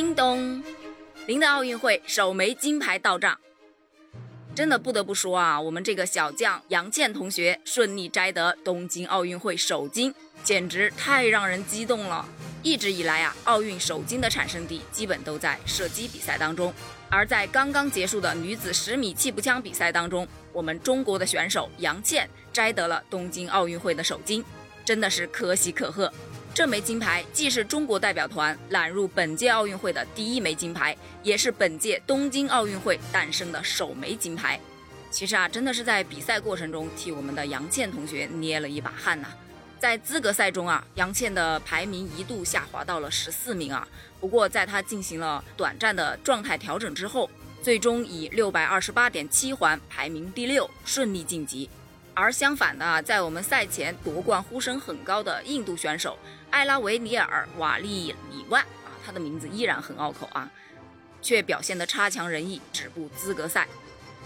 叮咚，您的奥运会首枚金牌到账。真的不得不说啊，我们这个小将杨倩同学顺利摘得东京奥运会首金，简直太让人激动了。一直以来啊，奥运首金的产生地基本都在射击比赛当中，而在刚刚结束的女子十米气步枪比赛当中，我们中国的选手杨倩摘得了东京奥运会的首金，真的是可喜可贺。这枚金牌既是中国代表团揽入本届奥运会的第一枚金牌，也是本届东京奥运会诞生的首枚金牌。其实啊，真的是在比赛过程中替我们的杨倩同学捏了一把汗呐。在资格赛中啊，杨倩的排名一度下滑到了十四名啊。不过在她进行了短暂的状态调整之后，最终以六百二十八点七环排名第六，顺利晋级。而相反的，在我们赛前夺冠呼声很高的印度选手艾拉维尼尔瓦利里万啊，他的名字依然很拗口啊，却表现得差强人意，止步资格赛。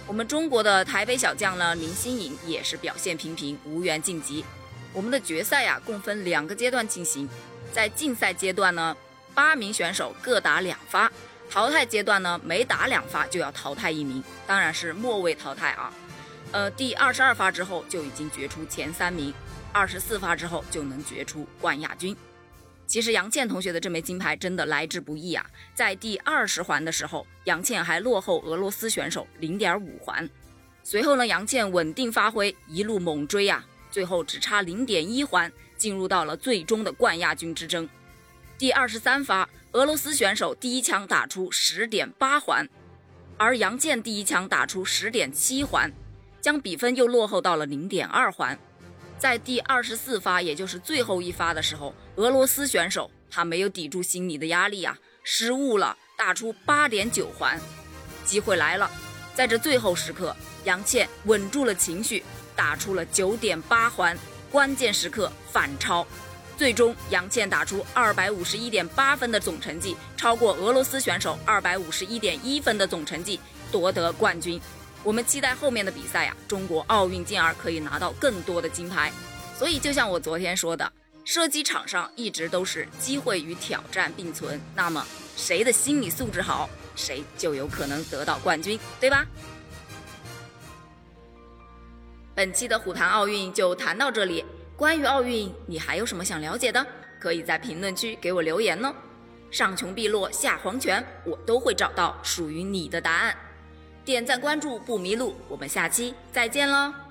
我们中国的台北小将呢，林心颖也是表现平平，无缘晋级。我们的决赛呀，共分两个阶段进行，在竞赛阶段呢，八名选手各打两发；淘汰阶段呢，每打两发就要淘汰一名，当然是末位淘汰啊。呃，第二十二发之后就已经决出前三名，二十四发之后就能决出冠亚军。其实杨倩同学的这枚金牌真的来之不易啊！在第二十环的时候，杨倩还落后俄罗斯选手零点五环。随后呢，杨倩稳定发挥，一路猛追啊，最后只差零点一环，进入到了最终的冠亚军之争。第二十三发，俄罗斯选手第一枪打出十点八环，而杨倩第一枪打出十点七环。将比分又落后到了零点二环，在第二十四发，也就是最后一发的时候，俄罗斯选手他没有抵住心理的压力啊，失误了，打出八点九环。机会来了，在这最后时刻，杨倩稳住了情绪，打出了九点八环，关键时刻反超，最终杨倩打出二百五十一点八分的总成绩，超过俄罗斯选手二百五十一点一分的总成绩，夺得冠军。我们期待后面的比赛呀，中国奥运健儿可以拿到更多的金牌。所以，就像我昨天说的，射击场上一直都是机会与挑战并存。那么，谁的心理素质好，谁就有可能得到冠军，对吧？本期的虎谈奥运就谈到这里。关于奥运，你还有什么想了解的？可以在评论区给我留言呢。上穷碧落下黄泉，我都会找到属于你的答案。点赞关注不迷路，我们下期再见喽。